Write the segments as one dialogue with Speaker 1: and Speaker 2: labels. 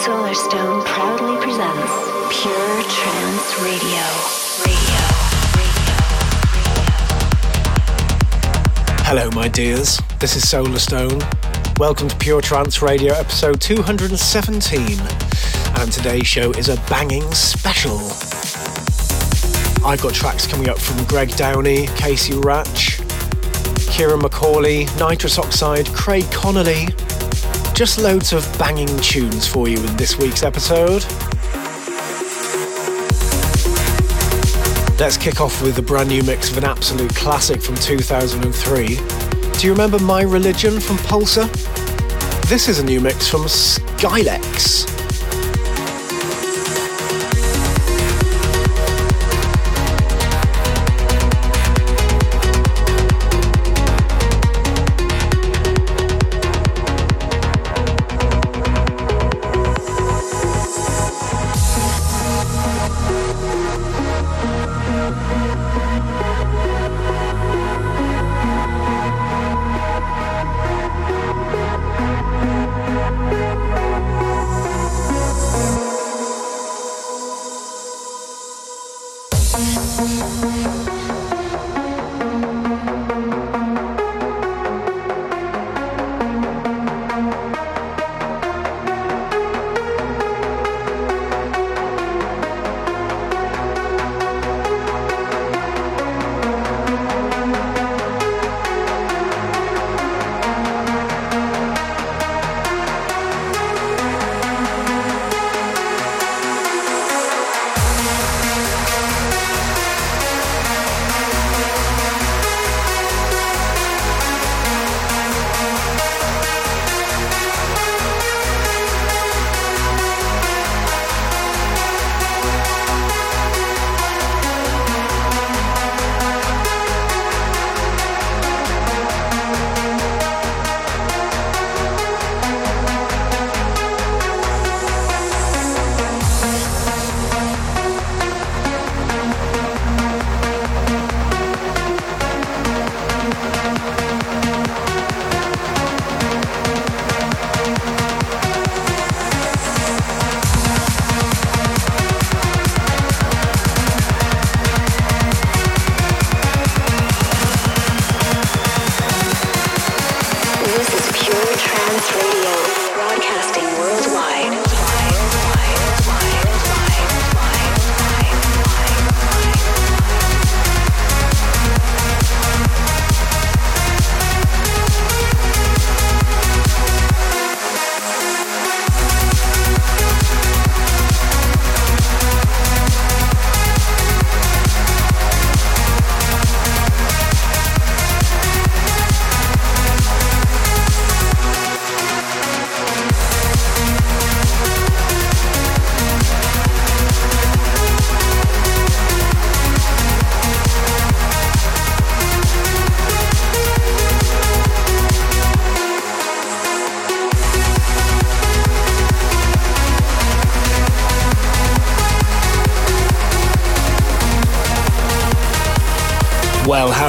Speaker 1: Solarstone proudly presents Pure Trance Radio.
Speaker 2: Hello, my dears. This is Solarstone. Welcome to Pure Trance Radio episode 217. And today's show is a banging special. I've got tracks coming up from Greg Downey, Casey Ratch, Ciaran McAuley, Nitrous Oxide, Craig Connelly. Just loads of banging tunes for you in this week's episode. Let's kick off with a brand new mix of an absolute classic from 2003. Do you remember My Religion from Pulser? This is a new mix from Skylex.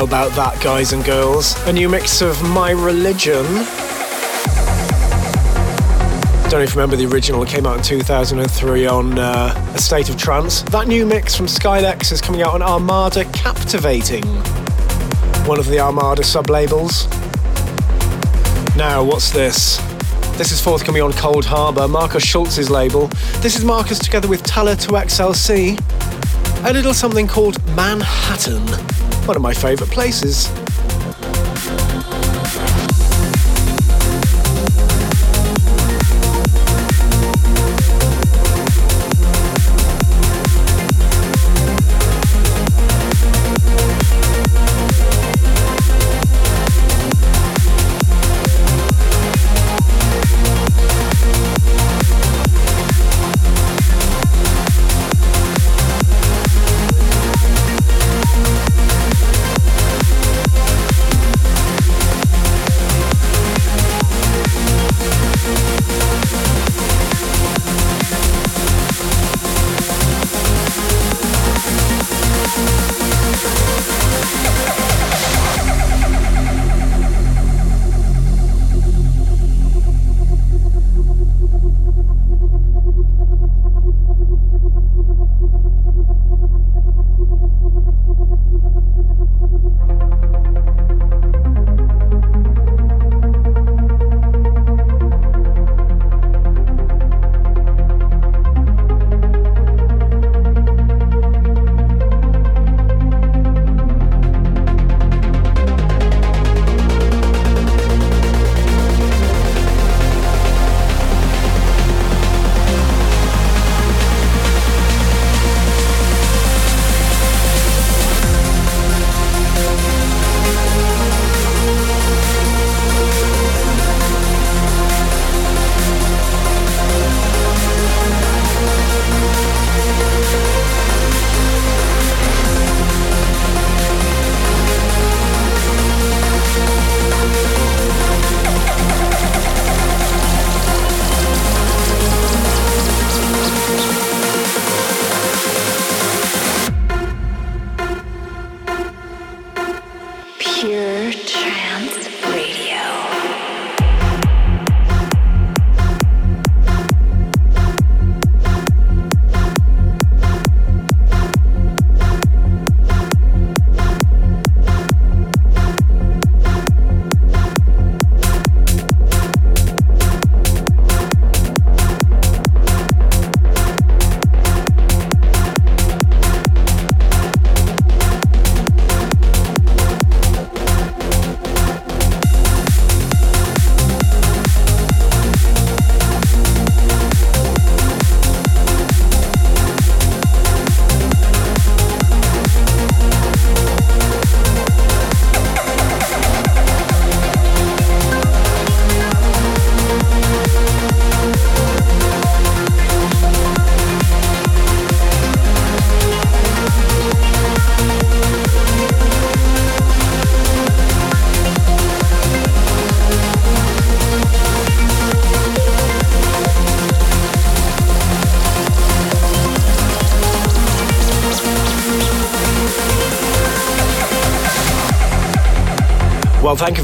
Speaker 2: How about that, guys and girls? A new mix of My Religion. Don't know if you remember the original, it came out in 2003 on uh, A State of Trance. That new mix from Skylex is coming out on Armada Captivating, one of the Armada sub labels. Now, what's this? This is forthcoming on Coldharbour, Markus Schulz's label. This is Markus together with Talla 2XLC. A little something called Manhattan one of my favourite places.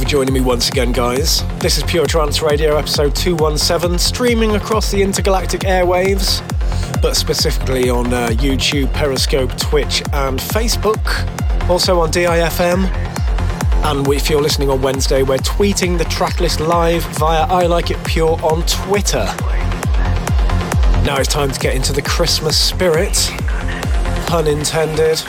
Speaker 2: Joining me once again, guys. This is Pure Trance Radio, episode 217, streaming across the intergalactic airwaves, but specifically on uh, YouTube, Periscope, Twitch, and Facebook. Also on DIFM. And if you're listening on Wednesday, we're tweeting the tracklist live via I Like It Pure on Twitter. Now it's time to get into the Christmas spirit. Pun intended.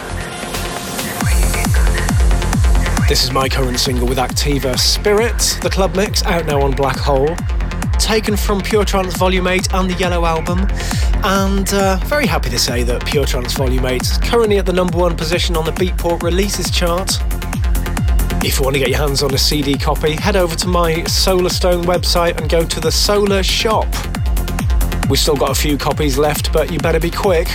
Speaker 2: This is my current single with Activa Spirit, the club mix, out now on Black Hole. Taken from Pure Trance Volume 8 and the Yellow Album. And uh, very happy to say that Pure Trance Volume 8 is currently at the number one position on the Beatport releases chart. If you want to get your hands on a CD copy, head over to my Solarstone website and go to the Solar Shop. We've still got a few copies left, but you better be quick.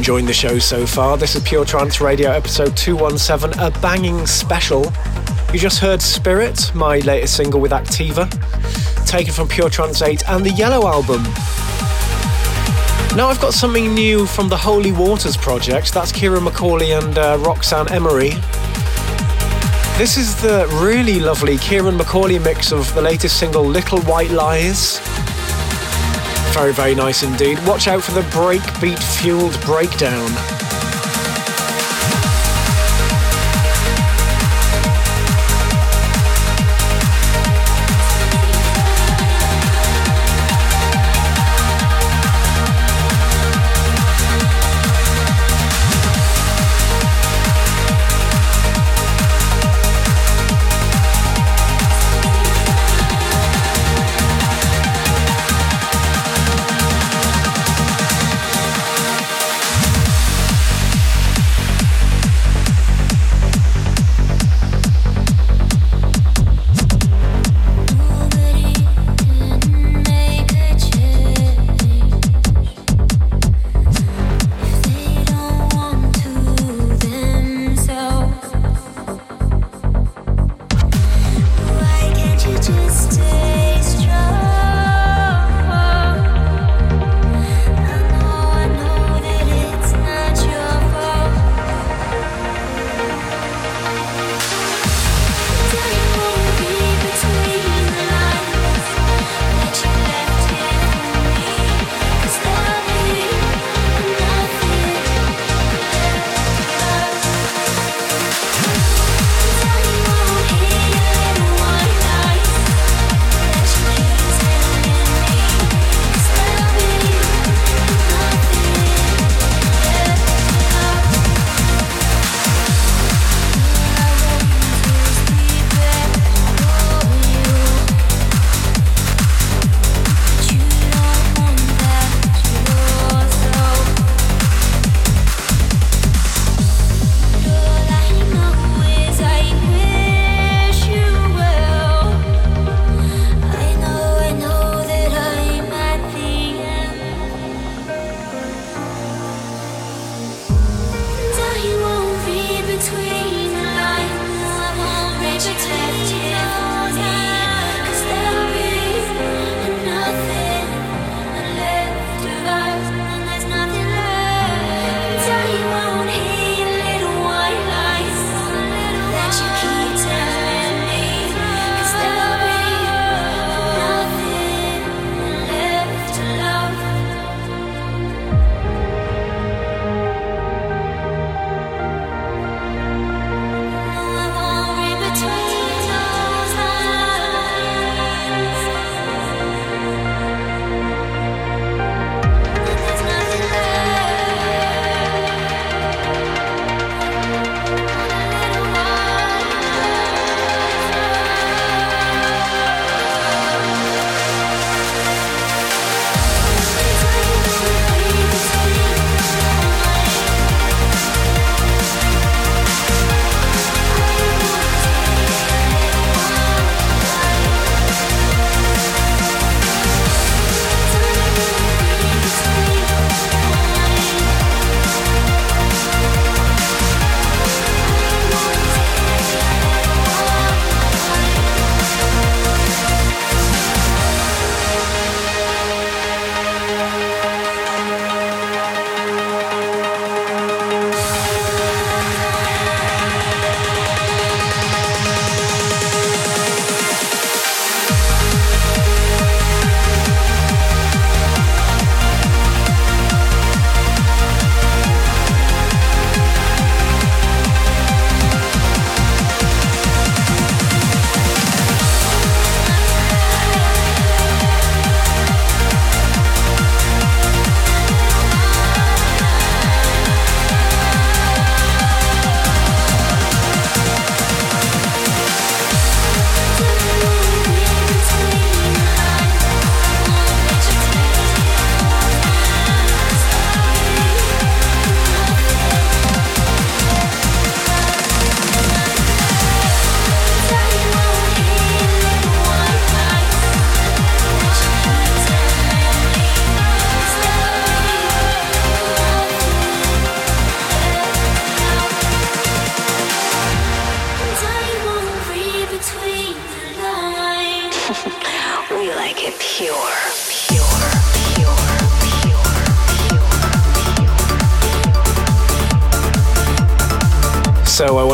Speaker 2: enjoying the show so far. This is Pure Trance Radio episode 217, a banging special. You just heard Spirit, my latest single with Activa, taken from Pure Trance 8 and the Yellow album.
Speaker 3: Now I've got something new from the Holy Waters project. That's Ciaran McAuley and uh, Roxanne Emery. This is the really lovely Ciaran McAuley mix of the latest single Little White Lies very, very nice indeed. Watch out for the breakbeat fueled breakdown.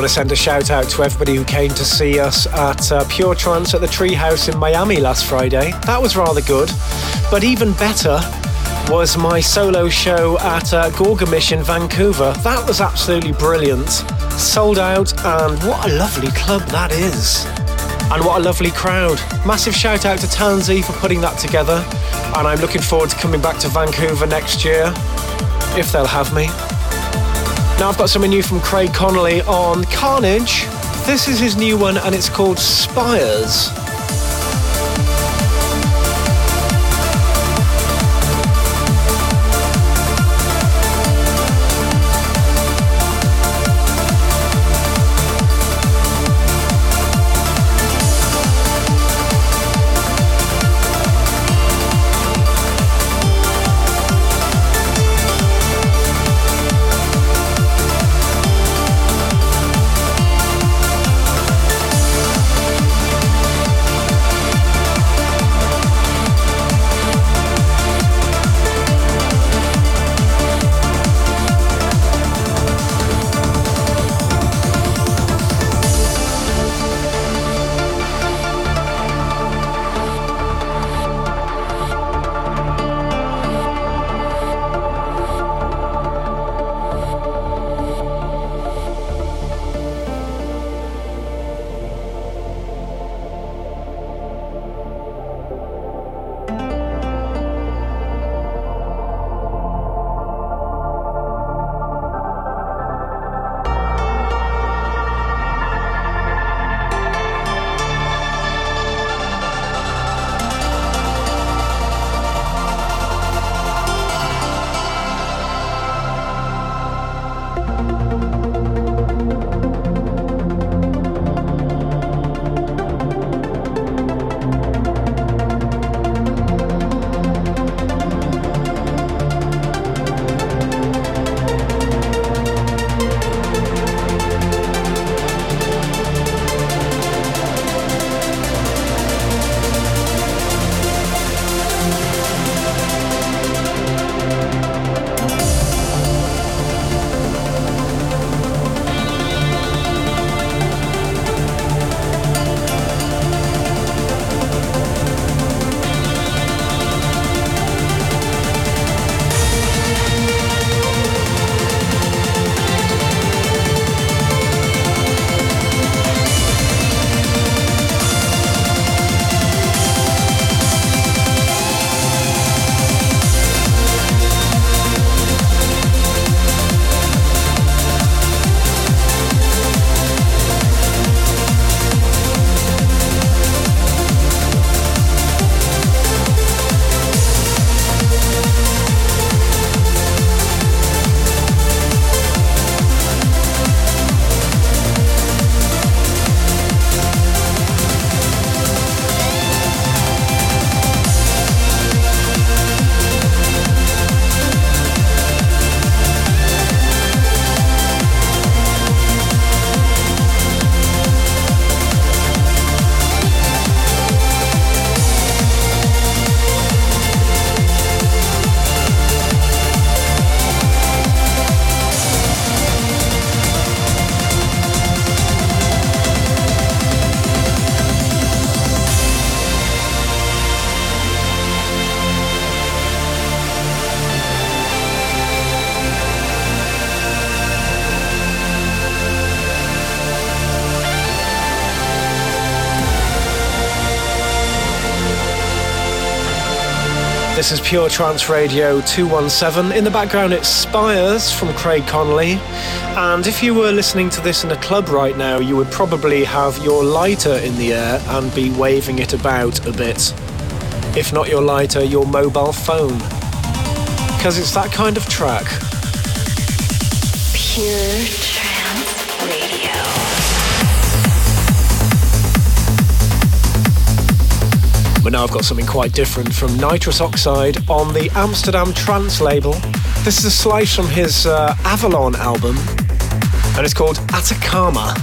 Speaker 2: To send a shout out to everybody who came to see us at uh, Pure Trance at the Treehouse in Miami last Friday. That was rather good. But even better was my solo show at uh, Gorg-O-Mish in Vancouver. That was absolutely brilliant. Sold out, and what a lovely club that is. And what a lovely crowd. Massive shout out to Tansy for putting that together. And I'm looking forward to coming back to Vancouver next year, if they'll have me. Now I've got something new from Craig Connelly on Carnage. This is his new one and it's called Spires. This is Pure Trance Radio 217. In the background, it's Spires from Craig Connelly. And if you were listening to this in a club right now, you would probably have your lighter in the air and be waving it about a bit. If not your lighter, your mobile phone. Because it's that kind of track.
Speaker 1: Pure
Speaker 2: But now I've got something quite different from Nitrous Oxide on the Amsterdam Trance label. This is a slice from his uh, Avalon album, and it's called Atacama.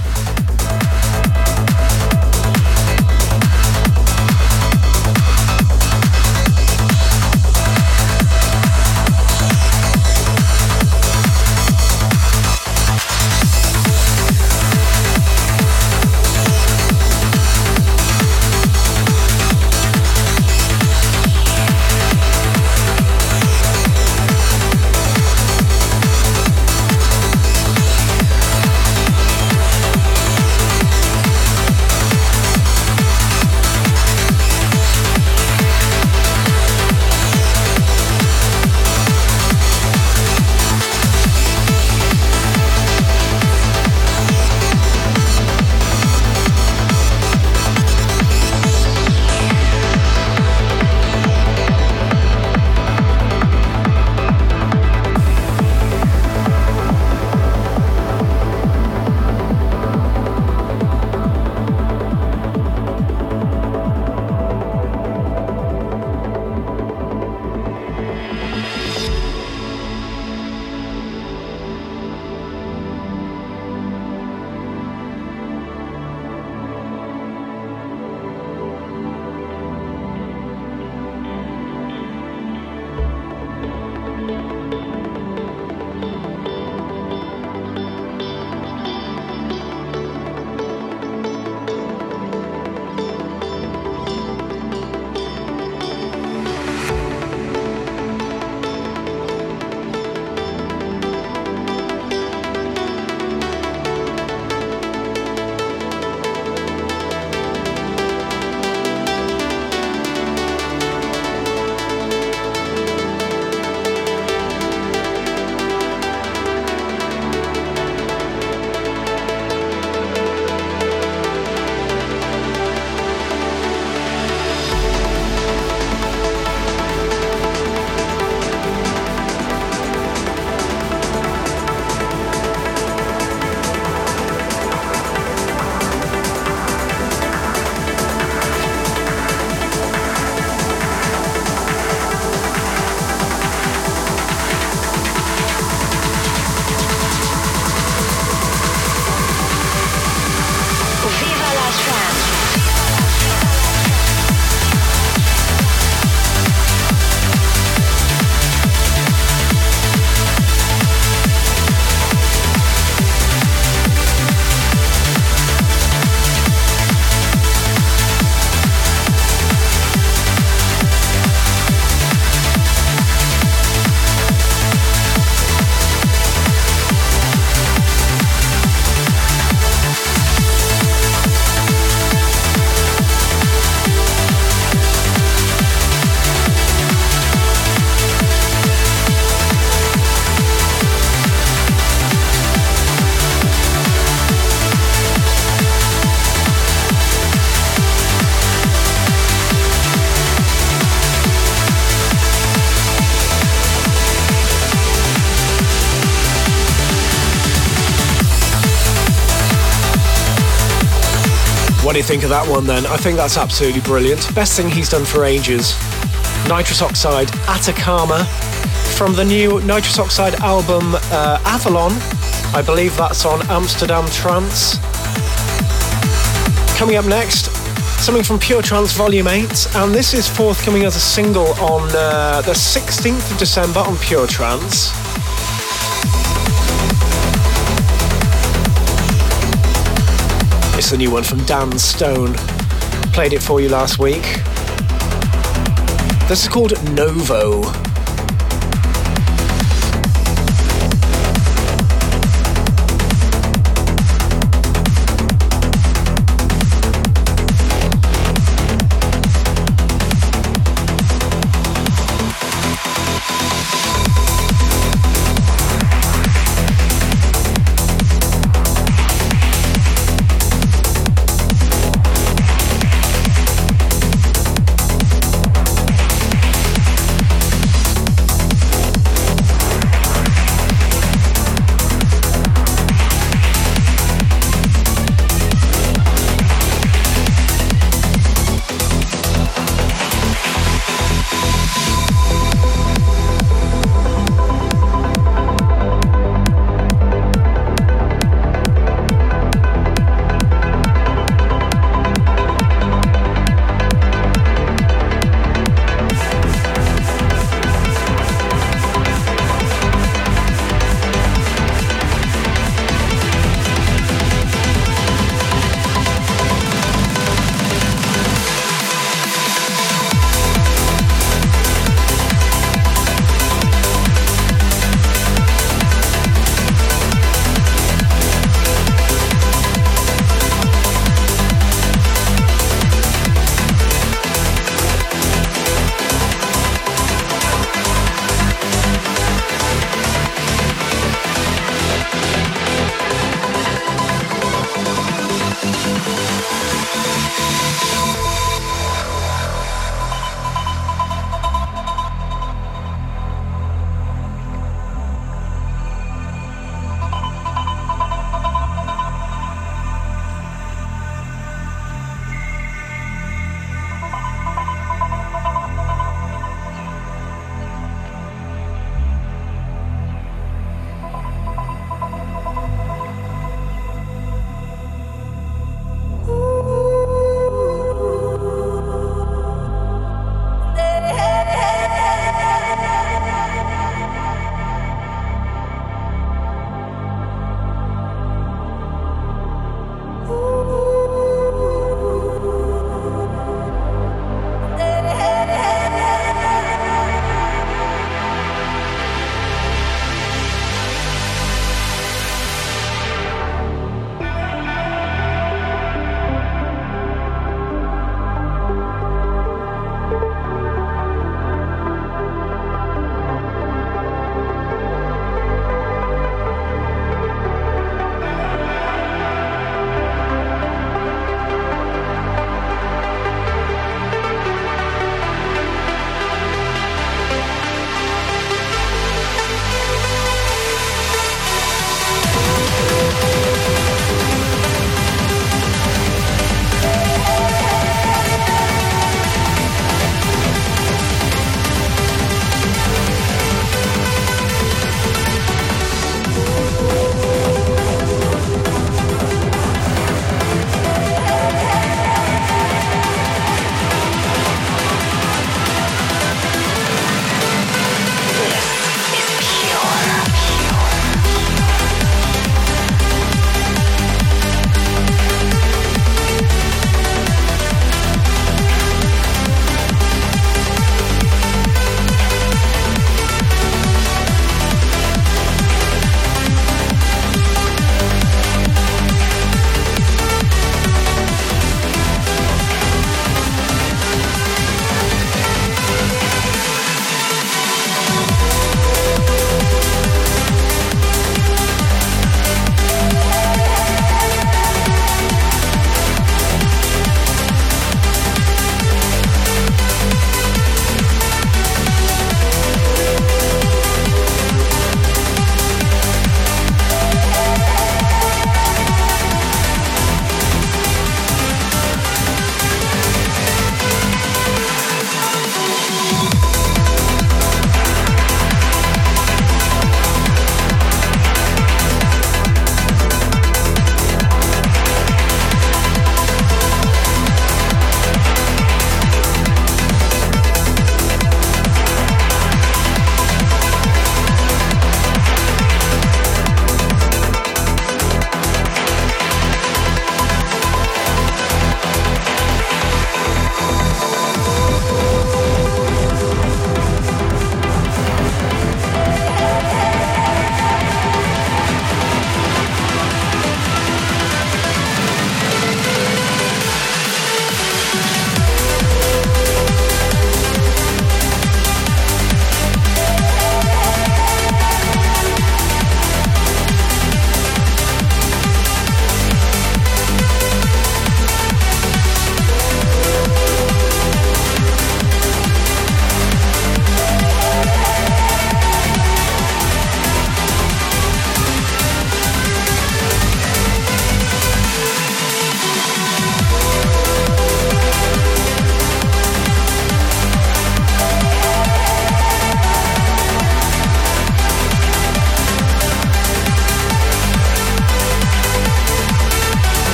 Speaker 2: Do you think of that one then? I think that's absolutely brilliant. Best thing he's done for ages. Nitrous Oxide Atacama from the new Nitrous Oxide album uh, Avalon. I believe that's on Amsterdam Trance. Coming up next, something from Pure Trance Volume 8, and this is forthcoming as a single on uh, the 16th of December on Pure Trance. It's the new one from Dan Stone. Played it for you last week. This is called Novo.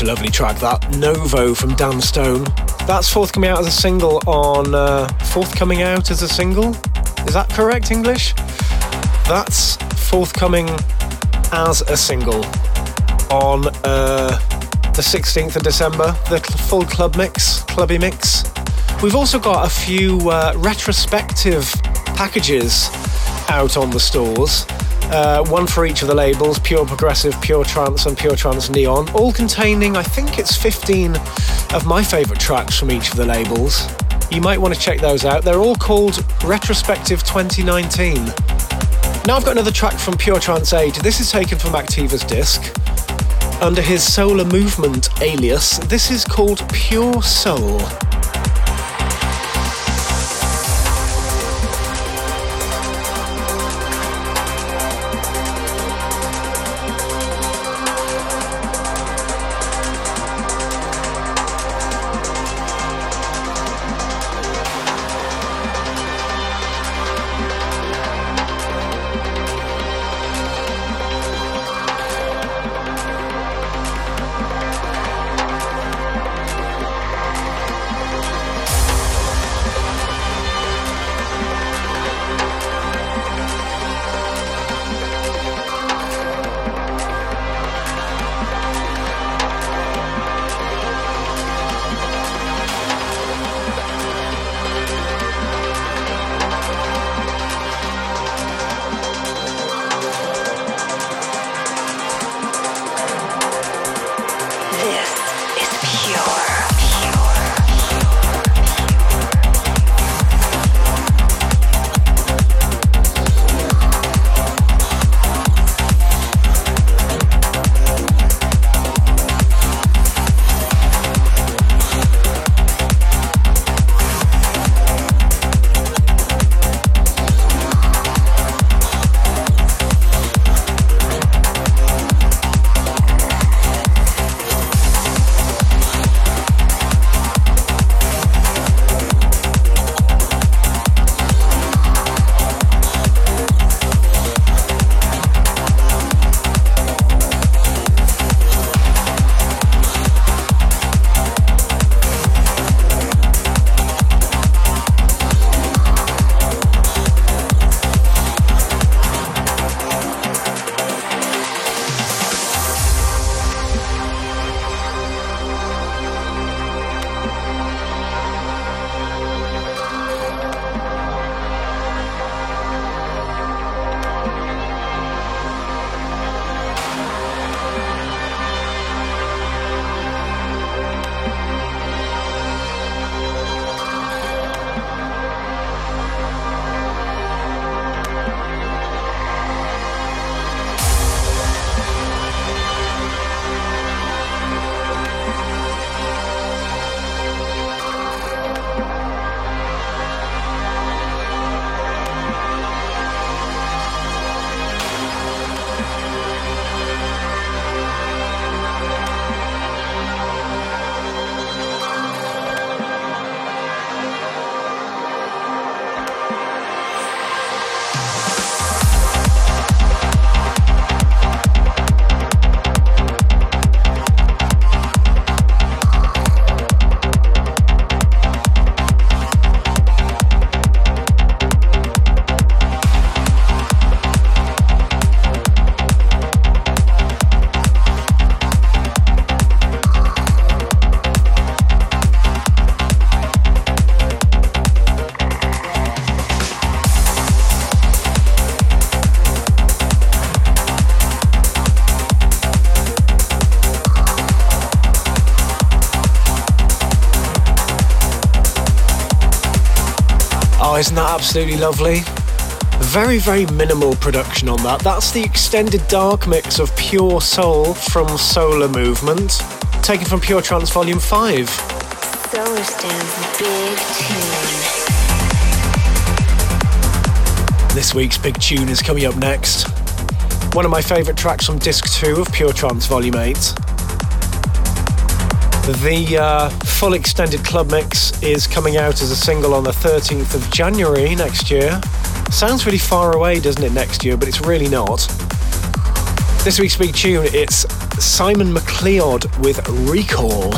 Speaker 2: A lovely track, that Novo from Dan Stone. That's forthcoming out as a single on. Uh, forthcoming out as a single? Is that correct, English? That's forthcoming as a single on uh, the 16th of December, the full club mix, clubby mix. We've also got a few uh, retrospective packages out on the stores. Uh, one for each of the labels Pure Progressive, Pure Trance, and Pure Trance Neon, all containing, I think it's 15 of my favourite tracks from each of the labels. You might want to check those out. They're all called Retrospective 2019. Now I've got another track from Pure Trance 8. This is taken from Activa's disc. Under his Solar Movement alias, this is called Pure Soul. Absolutely lovely? Very, very minimal production on that. That's the extended dark mix of Pure Soul from Solar Movement, taken from Pure Trance Volume 5.
Speaker 1: Solarstone's big
Speaker 2: tune. This week's big tune is coming up next. One of my favourite tracks from Disc 2 of Pure Trance Volume 8. The uh, full extended club mix is coming out as a single on the 13th of January next year. Sounds really far away, doesn't it, next year, but it's really not. This week's big tune, it's Simon MacLeod with Recall.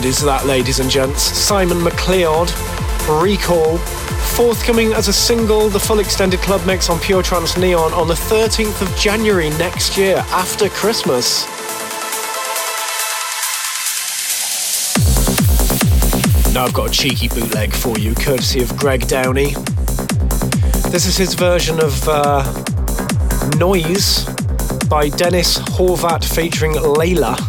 Speaker 2: Good is that, ladies and gents? Simon MacLeod, Recall, forthcoming as a single, the full extended club mix on Pure Trance Neon on the 13th of January next year, after Christmas. Now I've got a cheeky bootleg for you, courtesy of Greg Downey. This is his version of uh, Noise by Dennis Horvat featuring Layla.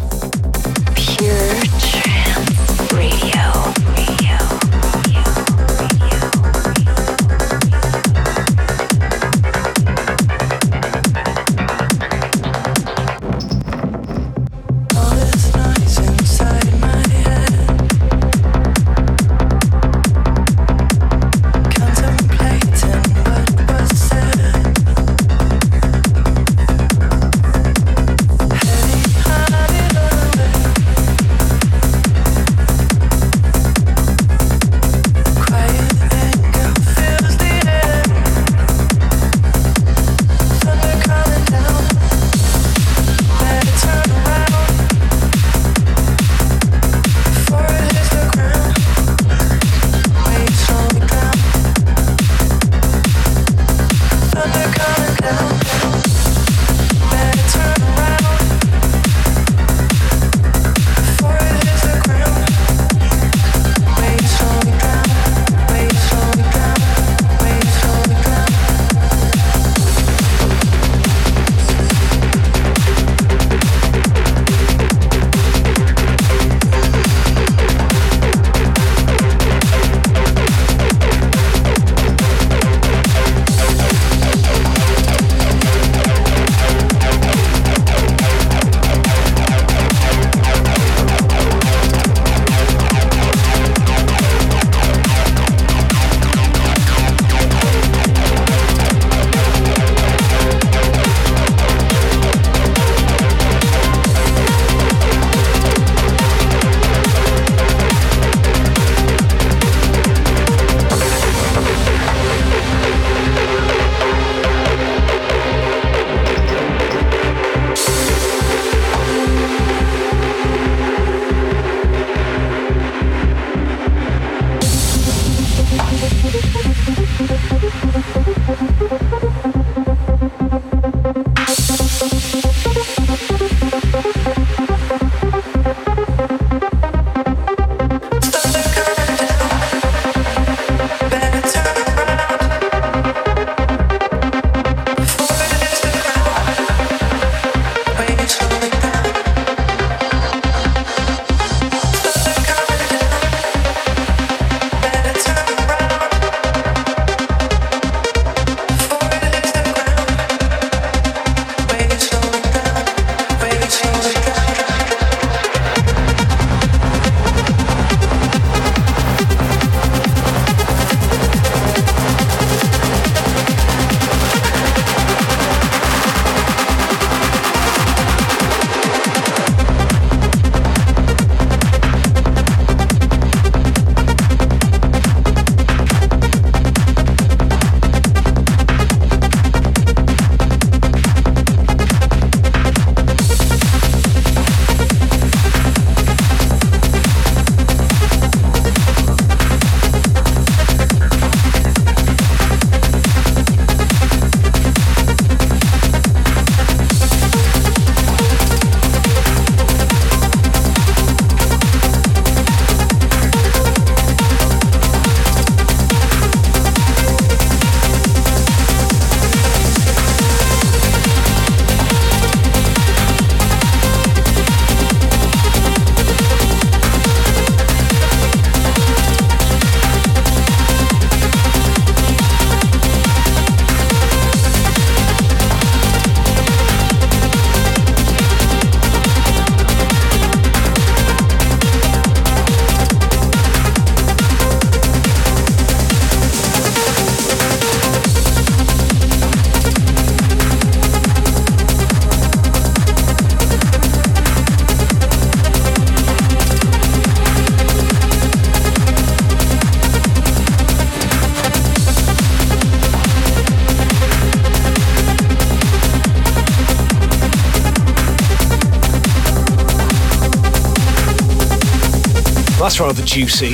Speaker 2: Rather juicy.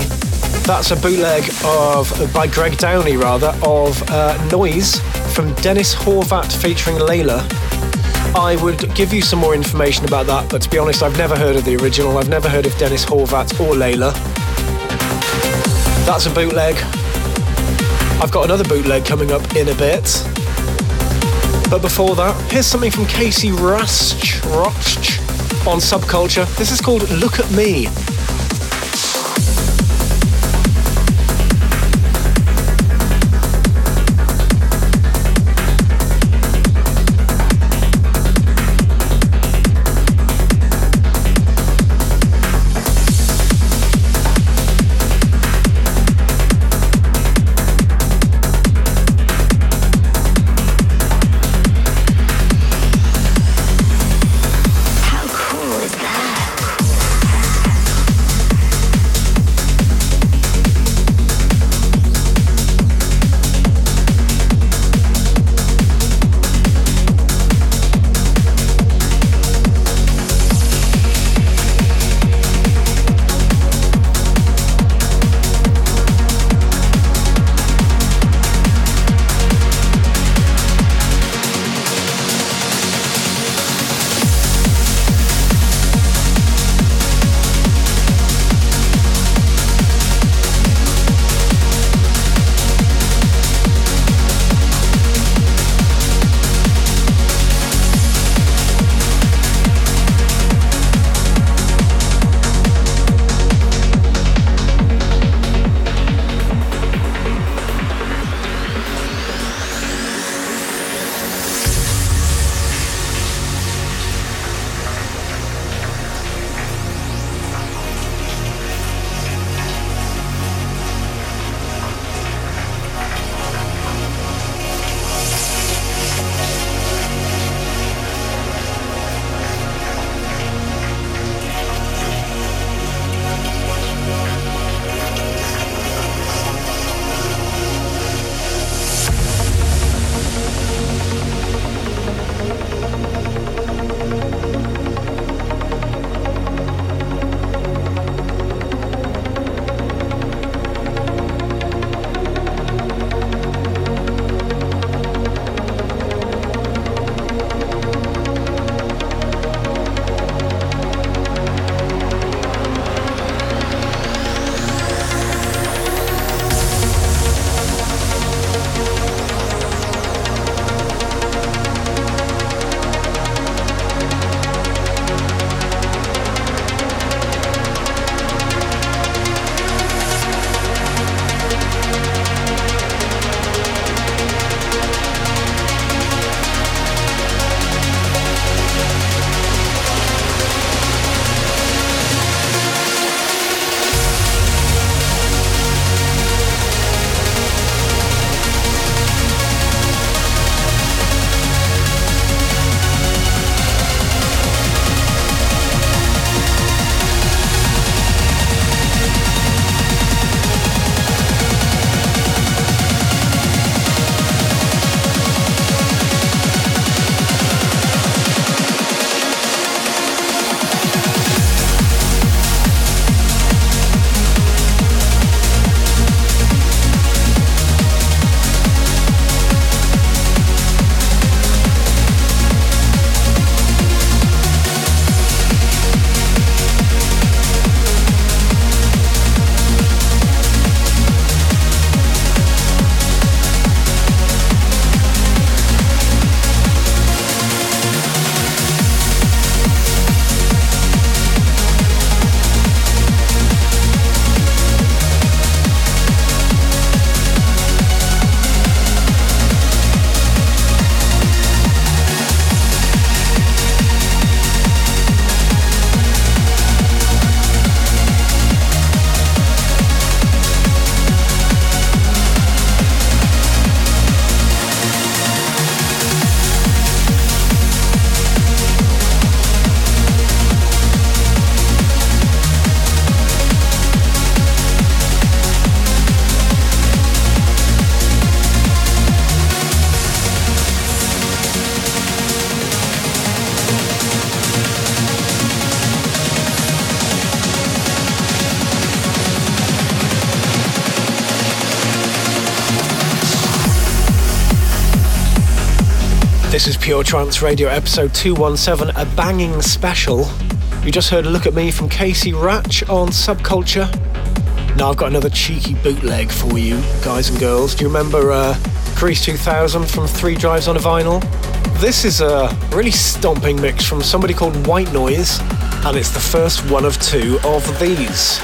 Speaker 2: That's a bootleg of, by Greg Downey rather, of uh, Noise from Dennis Horvat featuring Layla. I would give you some more information about that, but to be honest, I've never heard of the original. I've never heard of Dennis Horvat or Layla. That's a bootleg. I've got another bootleg coming up in a bit. But before that, here's something from Casey Rasch on Subculture. This is called Look at Me. Trance Radio episode 217, a banging special. You just heard a look at me from Casey Rasch on Subculture. Now I've got another cheeky bootleg for you, guys and girls. Do you remember uh, Greece 2000 from Three Drives on a Vinyl? This is a really stomping mix from somebody called White Noise, and it's the first one of two of these.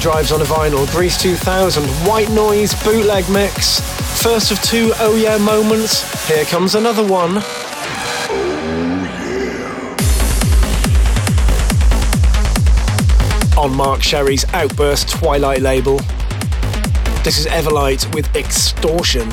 Speaker 2: Drives on a vinyl, Greece 2000, White Noise bootleg mix. First of two Oh Yeah moments. Here comes another one. Oh, on Mark Sherry's Outburst Twilight label. This is Everlight with Extortion.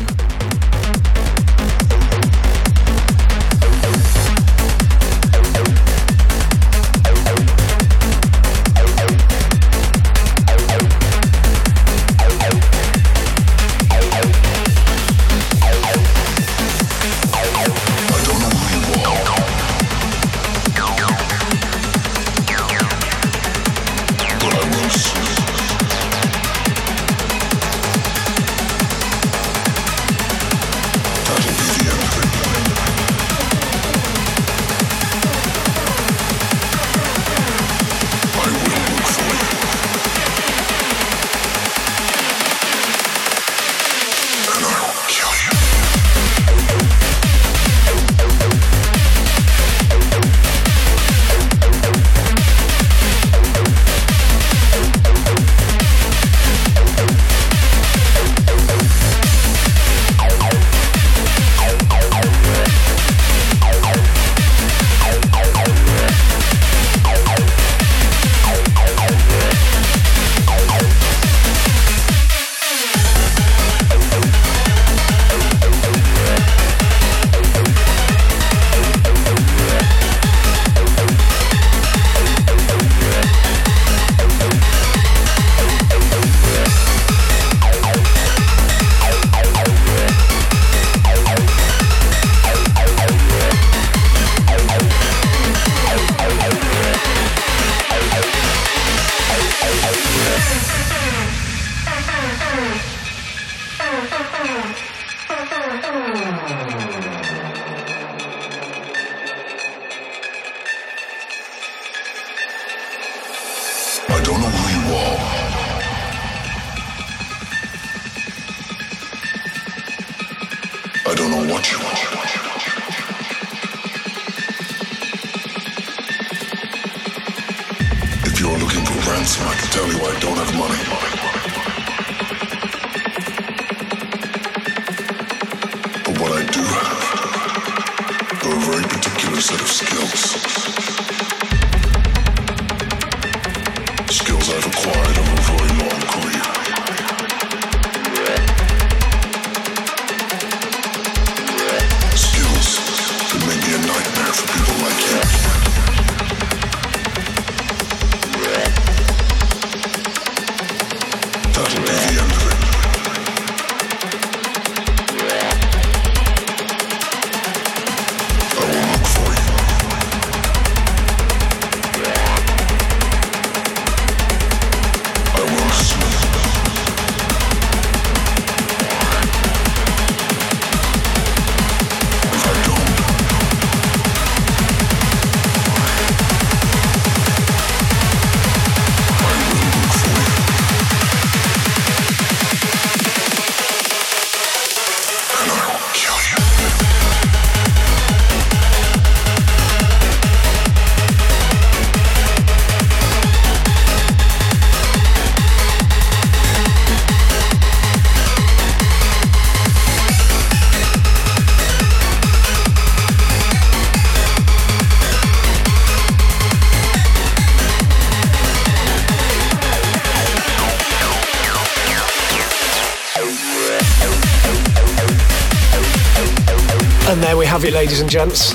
Speaker 2: Ladies and gents.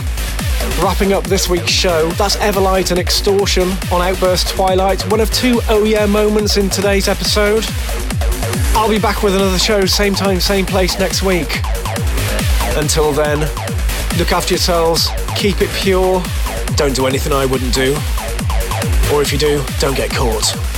Speaker 2: Wrapping up this week's show, that's Everlight and Extortion on Outburst Twilight, one of two Oh Yeah moments in today's episode. I'll be back with another show, same time, same place next week. Until then, look after yourselves, keep it pure, don't do anything I wouldn't do. Or if you do, don't get caught.